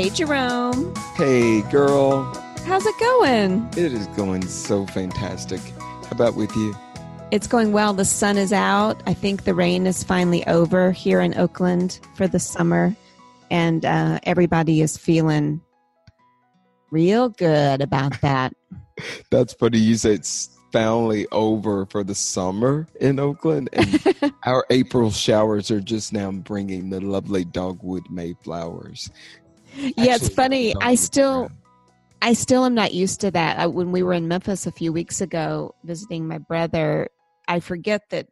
Hey, Jerome. Hey, girl. How's it going? It is going so fantastic. How about with you? It's going well. The sun is out. I think the rain is finally over here in Oakland for the summer, and uh, everybody is feeling real good about that. That's funny. You say it's finally over for the summer in Oakland, and our April showers are just now bringing the lovely dogwood mayflowers. Yeah, it's funny. I still, I still am not used to that. I, when we were in Memphis a few weeks ago visiting my brother, I forget that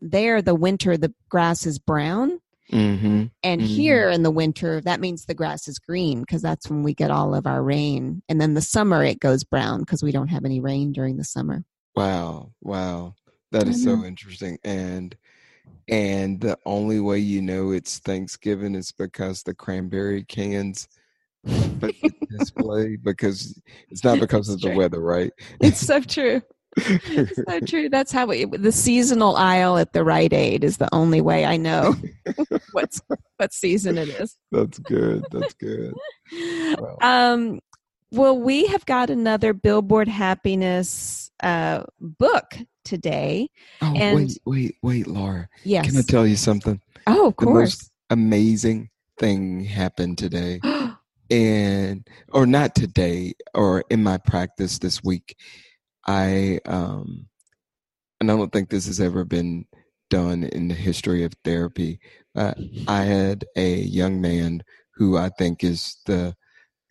there the winter the grass is brown, Mm-hmm. and Mhm. here in the winter that means the grass is green because that's when we get all of our rain. And then the summer it goes brown because we don't have any rain during the summer. Wow, wow, That is so interesting. And and the only way you know it's Thanksgiving is because the cranberry cans the display because it's not because of It's the true. weather, right? It's so true. It's so true. That's how we, the seasonal aisle at the Rite Aid is the only way I know what's what season it is. That's good. That's good. Wow. Um, well, we have got another Billboard Happiness uh, book today. Oh and- wait, wait, wait, Laura. Yes. Can I tell you something? oh, of The course. most amazing thing happened today. and or not today or in my practice this week i um and i don't think this has ever been done in the history of therapy uh, i had a young man who i think is the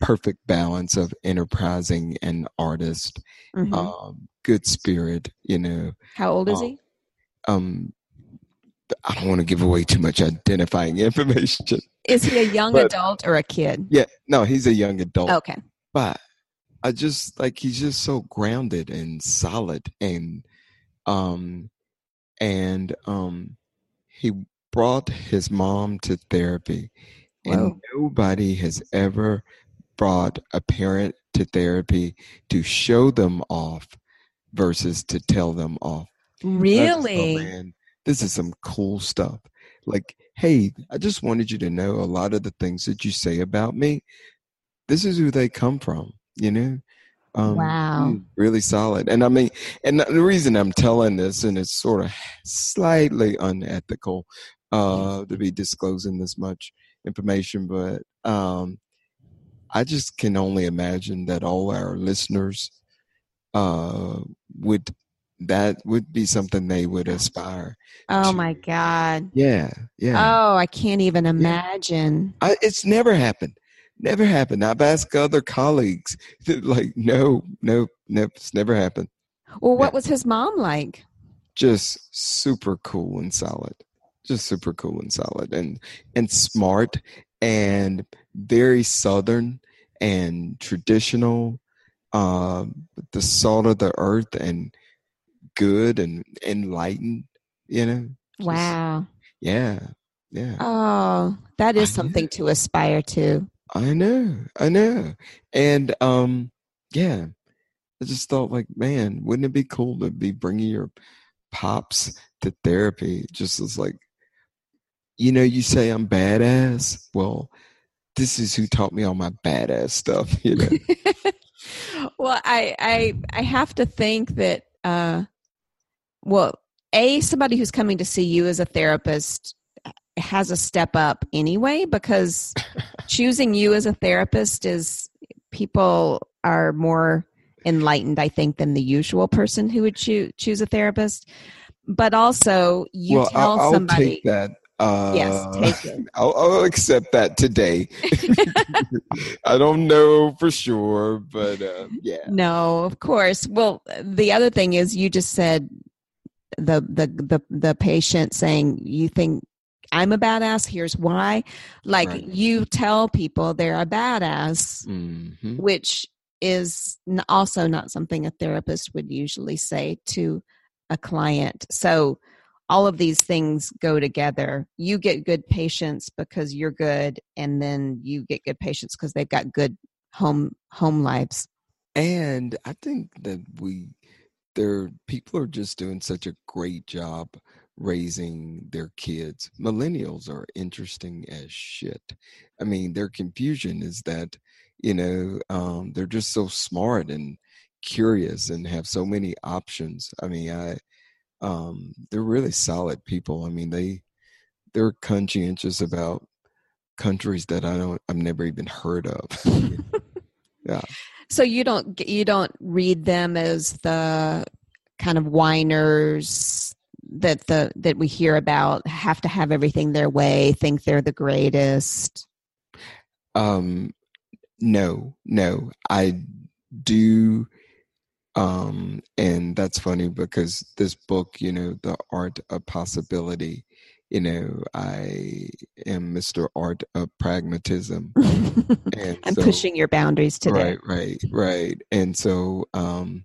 perfect balance of enterprising and artist Mhm. um good spirit you know How old is oh, he? um i don't want to give away too much identifying information Is he a young but- adult or a kid? yeah no he's a young adult Okay. but I just like he's just so grounded and solid and um and um he brought his mom to therapy and nobody has ever brought a parent to therapy to show them off versus to tell them off. And I just Really? man, this is some cool stuff. Like, hey, I just wanted you to know a lot of the things that you say about me. This is who they come from, you know. Um, Wow. mm, really solid. And I mean, and the reason I'm telling this, and it's sort of slightly unethical uh, to be disclosing this much information, but um, I just can only imagine that all our listeners uh, would that would be something they would aspire. Oh to- my God. Yeah, yeah. Oh, I can't even imagine. I, it's never happened. Never happened. I've asked other colleagues, like, no, no, no, it's never happened. Well, what Yeah. was his mom like? Just super cool and solid. Just super cool and solid and and smart and very southern and traditional. Um, the salt of the earth and good and enlightened. You know. Just- Wow. Yeah. Yeah. Oh, that is I something to aspire to. I know, I know. And um yeah, I just thought like, man, wouldn't it be cool to be bringing your pops to therapy just as like you know, you say I'm badass. Well, this is who taught me all my badass stuff, you know. well, I, I I have to think that uh well, a somebody who's coming to see you as a therapist has a step up anyway because choosing you as a therapist is people are more enlightened I think than the usual person who would choo- choose a therapist. But also you well, tell I'll, I'll somebody take that. Uh, Yes, take it. I'll, I'll accept that today. I don't know for sure, but uh, yeah. No, of course. Well, the other thing is you just said the the the the patient saying you think I'm a badass, here's why. Like Right. you tell people they're a badass, hmm which is also not something a therapist would usually say to a client. So all of these things go together. You get good patients because you're good and then you get good patients because they've got good home home lives. And I think that we there people are just doing such a great job raising their kids. Millennials are interesting as shit. I mean, their confusion is that, you know, um, they're just so smart and curious and have so many options. I mean, I, um, they're really solid people. I mean, they, they're conscientious about countries that I don't, I've never even heard of. yeah. So you don't, you don't read them as the kind of whiners that the that we hear about have to have everything their way think they're the greatest um no no i do um and that's funny because this book you know the art of possibility you know i am mr art of pragmatism. And i'm so, pushing your boundaries today. Right right right. And so um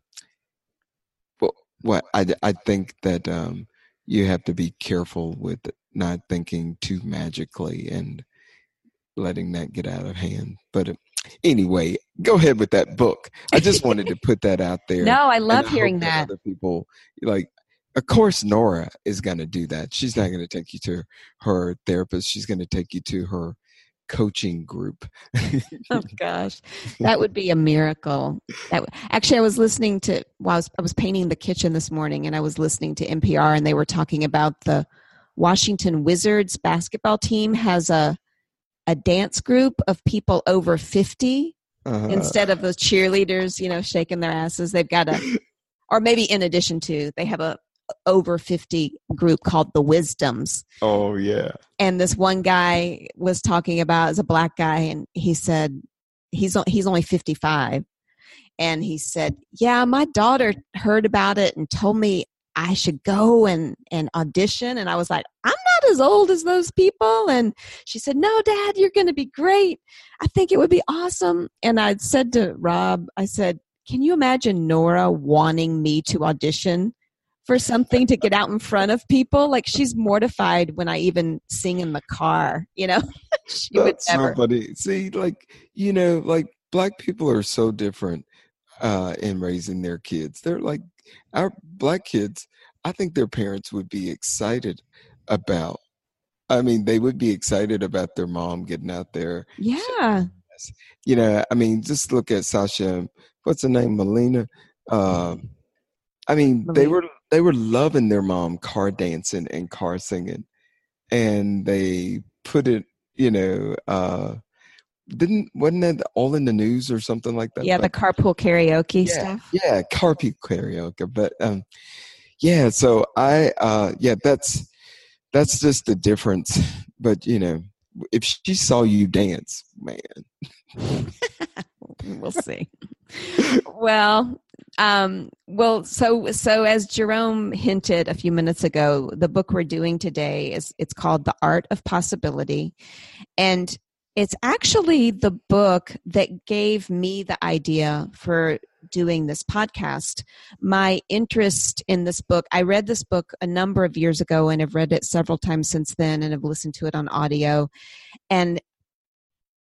well what i i think that um you have to be careful with not thinking too magically and letting that get out of hand. But anyway, go ahead with that book. I just wanted to put that out there. No, I love hearing that. that. Other people like of course Nora is going to do that. She's not going to take you to her therapist. She's going to take you to her coaching group. oh gosh, that would be a miracle. That actually, I was listening to while I was, I was painting the kitchen this morning, and I was listening to NPR, and they were talking about the Washington Wizards basketball team has a a dance group of people over 50 uh-huh. instead of those cheerleaders, you know, shaking their asses. They've got a, or maybe in addition to, they have a over 50 group called the Wisdoms. Oh, yeah. And this one guy was talking about as a black guy, and he said he's he's only 55. And he said, Yeah, my daughter heard about it and told me I should go and, and audition. And I was like, I'm not as old as those people. And she said, No, dad, you're going to be great. I think it would be awesome. And I said to Rob, I said, Can you imagine Nora wanting me to audition? for something to get out in front of people. Like she's mortified when I even sing in the car, you know? she That's would never. See, like, you know, like black people are so different uh in raising their kids. They're like our black kids, I think their parents would be excited about I mean, they would be excited about their mom getting out there. Yeah. You know, I mean, just look at Sasha. What's her name? Melina. Uh, I mean, Melina. they were they were loving their mom car dancing and car singing and they put it you know uh didn't wasn't that all in the news or something like that yeah the carpool karaoke yeah, stuff? yeah carpool karaoke but um yeah so i uh yeah that's that's just the difference but you know if she saw you dance man. We'll see. Well um, well, so so as Jerome hinted a few minutes ago, the book we're doing today is it's called The Art of Possibility, and it's actually the book that gave me the idea for doing this podcast. My interest in this book, I read this book a number of years ago and have read it several times since then and have listened to it on audio. And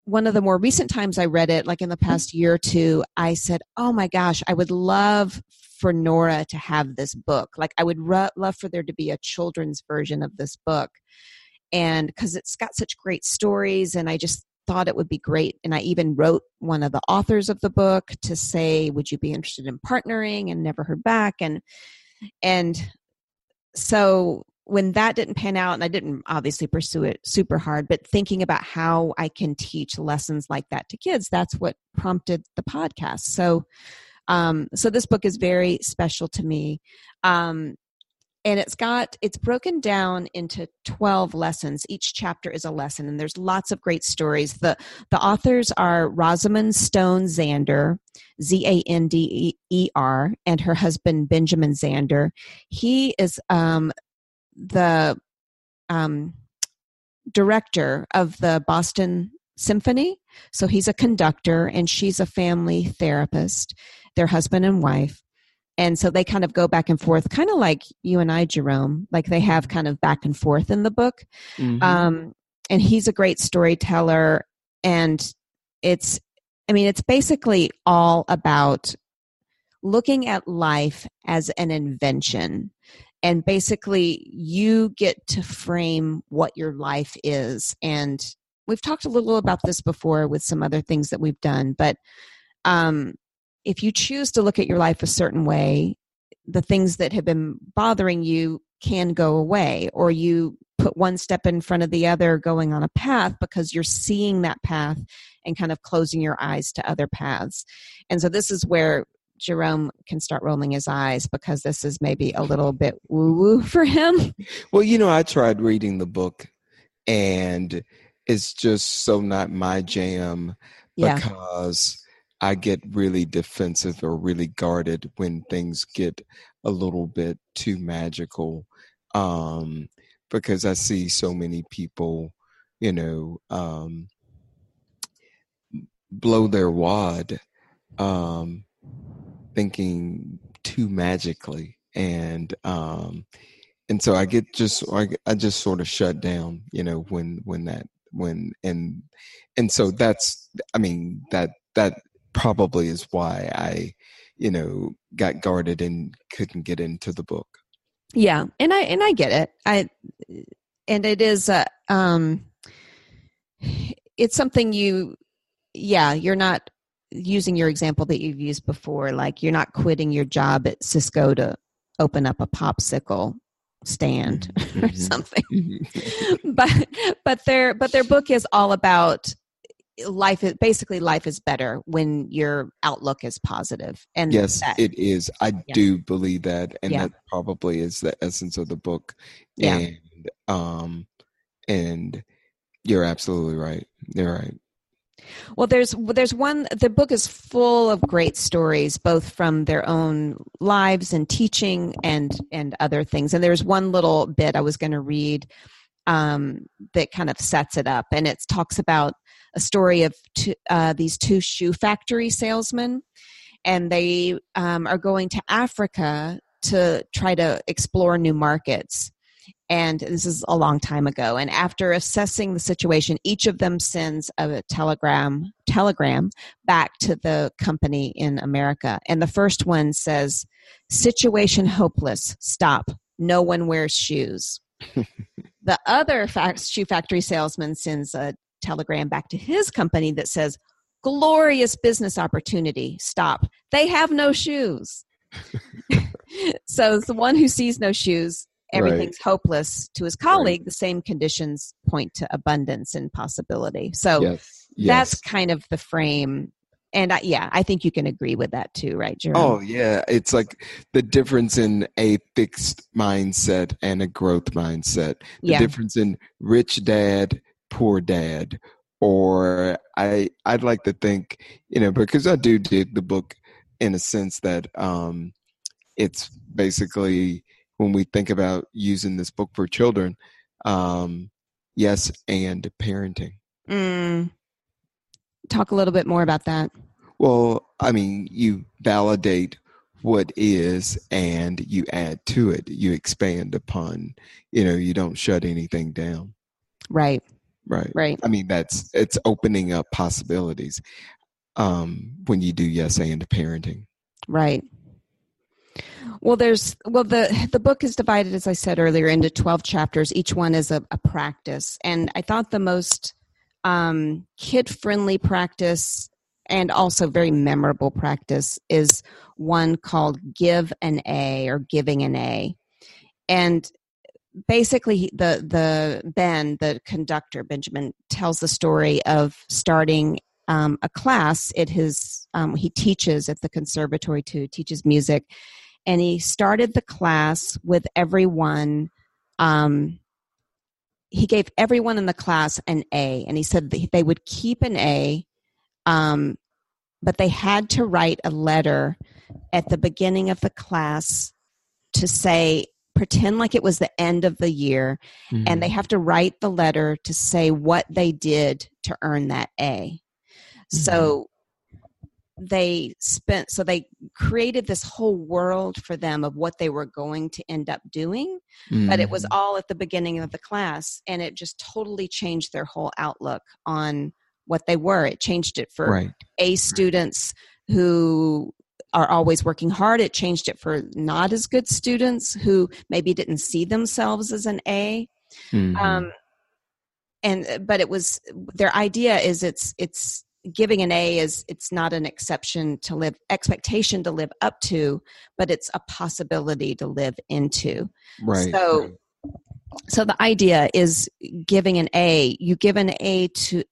one of the more recent times I read it, like in the past year or two, I said, Oh my gosh, I would love for Nora to have this book. Like, I would love for there to be a children's version of this book. And because it's got such great stories, and I just thought it would be great. And I even wrote one of the authors of the book to say, Would you be interested in partnering? And never heard back. And, and, so when that didn't pan out and i didn't obviously pursue it super hard but thinking about how i can teach lessons like that to kids that's what prompted the podcast so um so this book is very special to me um and it's got it's broken down into 12 lessons each chapter is a lesson and there's lots of great stories the the authors are rosamund stone zander z-a-n-d-e-r and her husband benjamin zander he is um the um, director of the Boston Symphony. So he's a conductor and she's a family therapist. They're husband and wife. And so they kind of go back and forth, kind of like you and I, Jerome. Like they have kind of back and forth in the book. Mm-hmm. Um, and he's a great storyteller. And it's, I mean, it's basically all about looking at life as an invention and basically you get to frame what your life is and we've talked a little about this before with some other things that we've done but um, if you choose to look at your life a certain way the things that have been bothering you can go away or you put one step in front of the other going on a path because you're seeing that path and kind of closing your eyes to other paths and so this is where Jerome can start rolling his eyes because this is maybe a little bit woo woo for him. Well, you know, I tried reading the book and it's just so not my jam Yeah. because I get really defensive or really guarded when things get a little bit too magical. Um, because I see so many people, you know, um, blow their wad um, thinking too magically and um and so i get just I, I just sort of shut down you know when when that when and and so that's i mean that that probably is why i you know got guarded and couldn't get into the book Yeah, and I and I get it. I and it is a, um it's something you yeah, you're not using your example that you've used before like you're not quitting your job at Cisco to open up a popsicle stand or Mhm. something. Mhm. But but their but their book is all about life is basically life is better when your outlook is positive and yes that- it is i Yeah. do believe that and Yeah. that probably is the essence of the book Yeah. and um and you're absolutely right you're right Well, there's there's one. The book is full of great stories, both from their own lives and teaching, and and other things. And there's one little bit I was going to read um, that kind of sets it up, and it talks about a story of two, uh, these two shoe factory salesmen, and they um, are going to Africa to try to explore new markets. And this is a long time ago. And after assessing the situation, each of them sends a telegram telegram back to the company in America. And the first one says, "Situation hopeless. Stop. No one wears shoes." the other fact, shoe factory salesman sends a telegram back to his company that says, "Glorious business opportunity. Stop. They have no shoes." so the one who sees no shoes everything's hopeless to his colleague the same conditions point to abundance and possibility so yes that's kind of the frame and I, yeah i think you can agree with that too right Jerome? Oh yeah, it's like the difference in a fixed mindset and a growth mindset. The yeah difference in rich dad, poor dad, or I I'd like to think, you know, because I do dig the book in a sense that um it's basically when we think about using this book for children, um yes and parenting. mm. talk a little bit more about that Well, I mean, you validate what is and you add to it. You expand upon, you know, you don't shut anything down. right Right. right I mean, that's it's opening up possibilities um when you do yes and parenting. Right. Well, there's well the the book is divided, as I said earlier, into twelve chapters. Each one is a, a practice, and I thought the most um, kid friendly practice and also very memorable practice is one called "Give an A" or "Giving an A," and basically the the Ben, the conductor Benjamin, tells the story of starting um, a class at his um, he teaches at the conservatory too teaches music. And he started the class with everyone um, he gave everyone in the class an a and he said they would keep an a um, but they had to write a letter at the beginning of the class to say pretend like it was the end of the year and they have to write the letter to say what they did to earn that A. So they spent, so they created this whole world for them of what they were going to end up doing, but it was Mhm. all at the beginning of the class and it just totally changed their whole outlook on what they were. It changed it for right. A students who are always working hard. It changed it for not as good students who maybe didn't see themselves as an A. Mhm. Um, and but it was their idea is it's it's giving an A is it's not an exception to live expectation to live up to, but it's a possibility to live into. right. so- right. So the idea is giving an A. You give an A to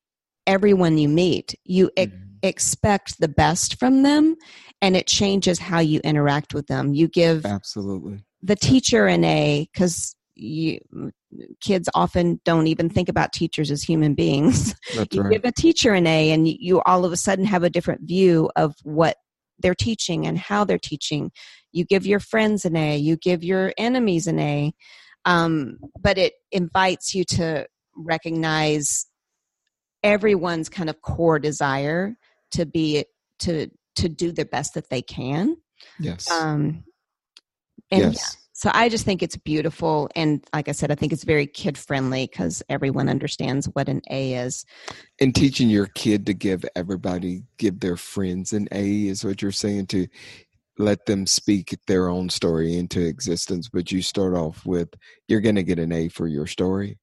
everyone you meet. You ex- Mhm. expect the best from them, and it changes how you interact with them. You give Absolutely. the teacher an A because you kids often don't even think about teachers as human beings. That's you right. give a teacher an A, and you, you all of a sudden have a different view of what they're teaching and how they're teaching. You give your friends an A. You give your enemies an A. Um, but it invites you to recognize everyone's kind of core desire to be to to do the best that they can. yes. Um, and yeah, yes. so I just think it's beautiful, and like I said, I think it's very kid friendly because everyone understands what an A is. And teaching your kid to give everybody, give their friends an A is what you're saying to let them speak their own story into existence. But you start off with, you're going to get an A for your story.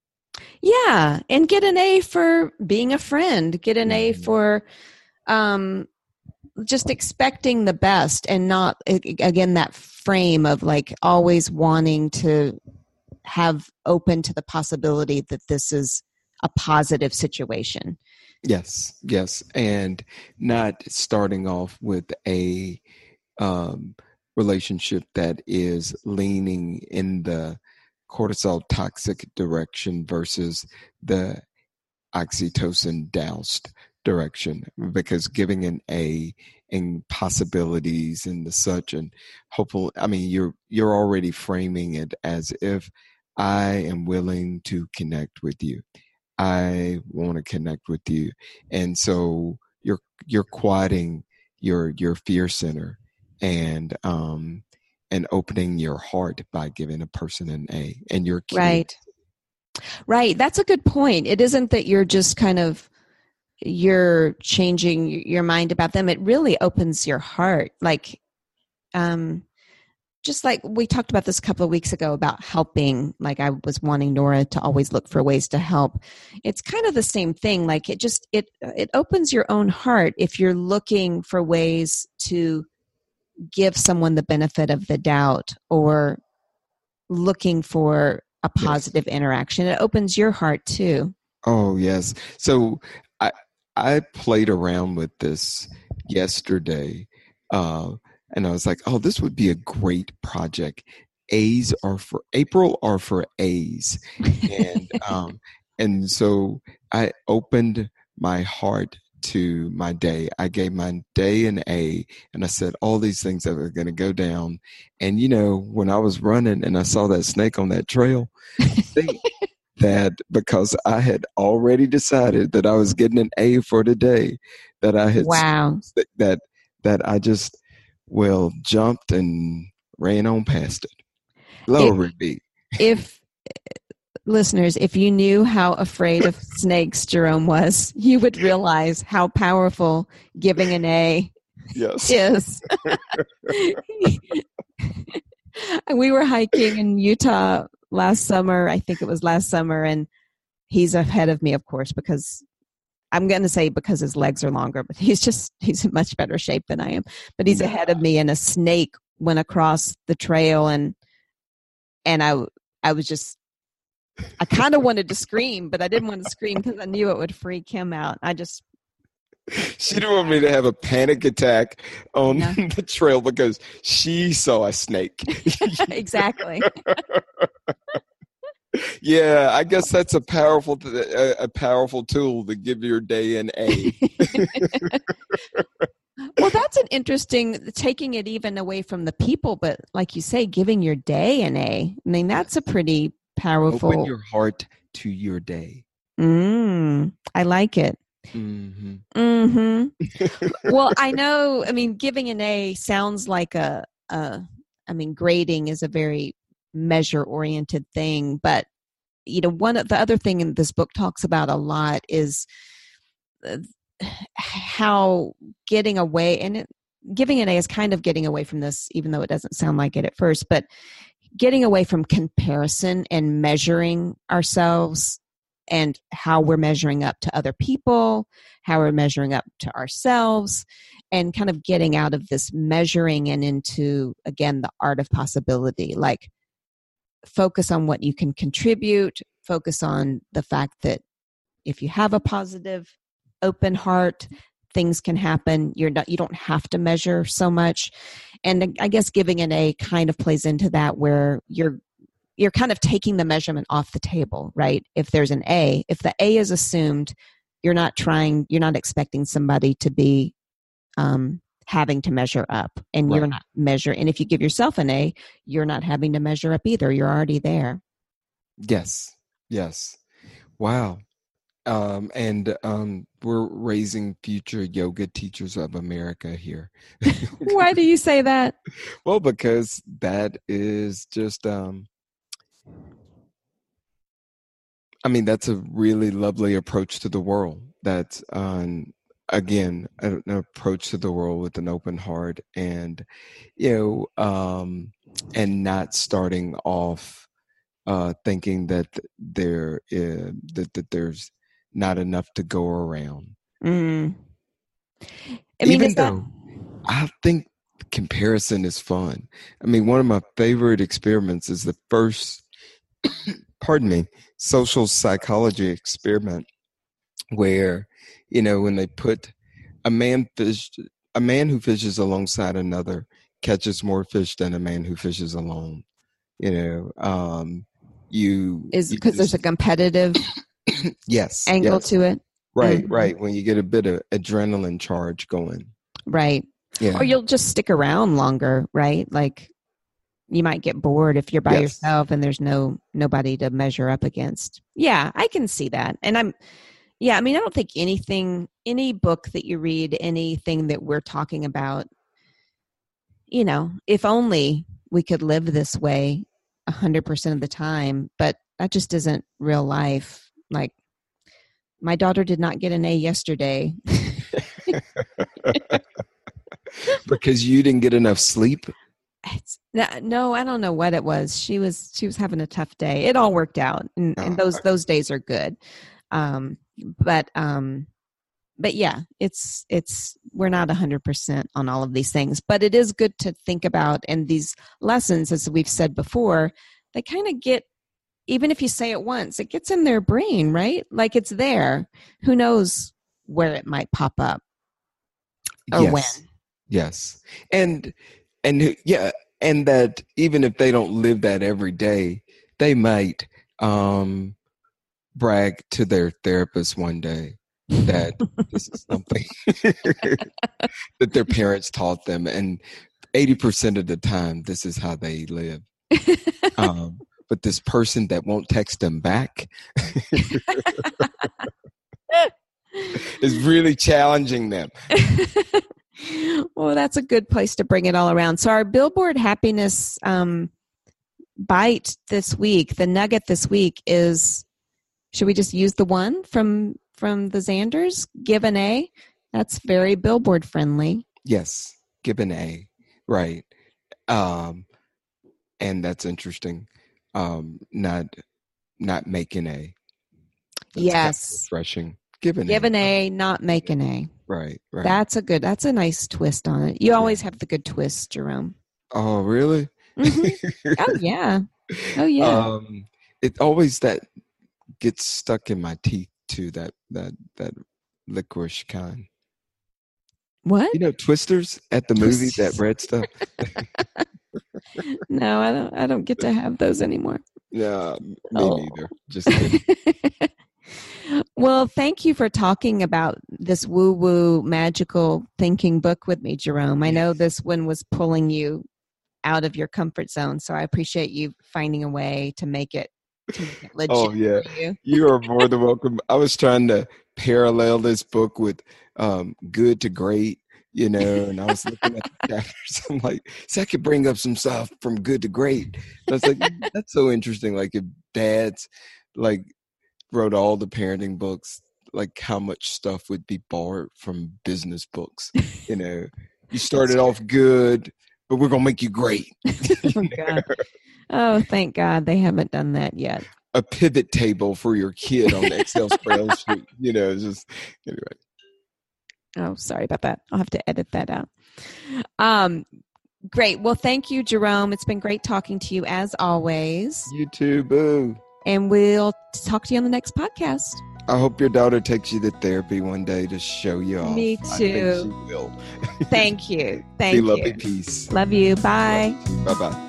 Yeah, and get an A for being a friend. Get an A Mhm. for um, just expecting the best, and not again that frame of like always wanting to have open to the possibility that this is a positive situation. Yes, yes, and not starting off with a um, relationship that is leaning in the cortisol toxic direction versus the oxytocin doused direction. Because giving an A and possibilities and the such and hopeful, I mean, you're you're already framing it as if I am willing to connect with you. I want to connect with you. And so you're you're quieting your your fear center and um and opening your heart by giving a person an A and your kid. Right. Right. That's a good point. It isn't that you're just kind of you're changing your mind about them. It really opens your heart. Like um just like we talked about this a couple of weeks ago about helping, like I was wanting Nora to always look for ways to help. It's kind of the same thing. Like it just it it opens your own heart if you're looking for ways to give someone the benefit of the doubt or looking for a Yes. positive interaction. It opens your heart too. Oh yes. So I I played around with this yesterday, uh, and I was like, "Oh, this would be a great project. A's are for April are for A's," and um, and so I opened my heart to my day. I gave my day an A, and I said all these things that are going to go down. And you know, when I was running and I saw that snake on that trail, think that because I had already decided that I was getting an A for today, that I had wow. that that I just well jumped and ran on past it. Glory be. If eh, listeners, if you knew how afraid of snakes Jerome was, you would realize how powerful giving an A Yes. is. we were hiking in Utah last summer. I think it was last summer, and he's ahead of me, of course, because I'm going to say because his legs are longer, but he's just he's in much better shape than I am. But he's ahead of me, and a snake went across the trail, and and I I was just I kind of wanted to scream, but I didn't want to scream because I knew it would freak him out. I just She didn't want me to have a panic attack on No. the trail because she saw a snake. exactly. yeah, I guess that's a powerful a, a powerful tool to give your day an A. well, that's an interesting taking it even away from the people, but like you say, giving your day an A. I mean, that's a pretty powerful. Open your heart to your day. mm, I like it. Hmm hmm well, I know. I mean, giving an A sounds like a, a. I mean, grading is a very measure-oriented thing, but you know, one of the other thing in this book talks about a lot is uh, how getting away and it, giving an A is kind of getting away from this, even though it doesn't sound like it at first, but getting away from comparison and measuring ourselves and how we're measuring up to other people, how we're measuring up to ourselves, and kind of getting out of this measuring and into, again, the art of possibility. Like, focus on what you can contribute, focus on the fact that if you have a positive, open heart, things can happen. You're not, you don't have to measure so much. And I guess giving an A kind of plays into that where you're you're kind of taking the measurement off the table, right? If there's an A, if the A is assumed, you're not trying, you're not expecting somebody to be um, having to measure up, and right. you're not measure. And if you give yourself an A, you're not having to measure up either. You're already there. Yes. Yes. Wow. Um, and um, we're raising future yoga teachers of America here. Why do you say that? Well, because that is just um, I mean, that's a really lovely approach to the world. That's um, again an approach to the world with an open heart, and you know, um, and not starting off uh, thinking that there uh, that that there's not enough to go around. Mm. I mean, Even though that... I think comparison is fun. I mean, one of my favorite experiments is the first pardon me, social psychology experiment where, you know, when they put a man fish, a man who fishes alongside another catches more fish than a man who fishes alone. You know, um, you is because there's a competitive yes angle yes. to it. Right, mm-hmm. right. When you get a bit of adrenaline charge going. Right. Yeah. Or you'll just stick around longer, right? Like you might get bored if you're by yes. yourself and there's no nobody to measure up against. Yeah, I can see that. And I'm yeah, I mean I don't think anything any book that you read, anything that we're talking about you know, if only we could live this way 100% of the time, but that just isn't real life. Like my daughter did not get an A yesterday. because you didn't get enough sleep? It's, no, I don't know what it was. She was she was having a tough day. It all worked out, and, oh, and those those days are good. Um, but um, but yeah, it's it's we're not hundred percent on all of these things, but it is good to think about. And these lessons, as we've said before, they kind of get even if you say it once, it gets in their brain, right? Like it's there. Who knows where it might pop up or yes. when? Yes, and and yeah, and that even if they don't live that every day, they might um, brag to their therapist one day that this is something that their parents taught them, and eighty percent of the time, this is how they live. Um, but this person that won't text them back is really challenging them well, that's a good place to bring it all around. So, our Billboard happiness um, bite this week, the nugget this week is should we just use the one from from the Zanders? Give an A. That's very Billboard friendly. Yes, give an A. Right. Um, and that's interesting. Um, not not make an A. That's yes. refreshing. Give an Give A. an A, not make an A. Right, right. That's a good. That's a nice twist on it. You always have the good twist, Jerome. Oh, really? Mm-hmm. oh yeah. Oh yeah. Um, it always that gets stuck in my teeth too. That that that licorice kind. What? You know, Twisters at the movie. That red stuff. no, I don't. I don't get to have those anymore. Yeah, me oh. neither. Just kidding. Well, thank you for talking about this woo woo magical thinking book with me, Jerome. I know this one was pulling you out of your comfort zone, so I appreciate you finding a way to make it, to make it legit. oh, yeah. You. you. are more than welcome. I was trying to parallel this book with um, Good to Great, you know, and I was looking at the chapters. I'm like, so I could bring up some stuff from Good to Great. And I was like, that's so interesting. Like, if dads, like, wrote all the parenting books, like how much stuff would be borrowed from business books, you know. You started off good, but we're gonna make you great. oh, oh, thank God they haven't done that yet. A pivot table for your kid on the Excel spreadsheet. You know, just anyway. Oh, sorry about that. I'll have to edit that out. Um, great. Well, thank you, Jerome. It's been great talking to you as always. You too, boo. And we'll talk to you on the next podcast. I hope your daughter takes you to therapy one day to show you off. Me too. will. Thank you. Thank Be you. lovely peace. Love you. Bye. Bye bye.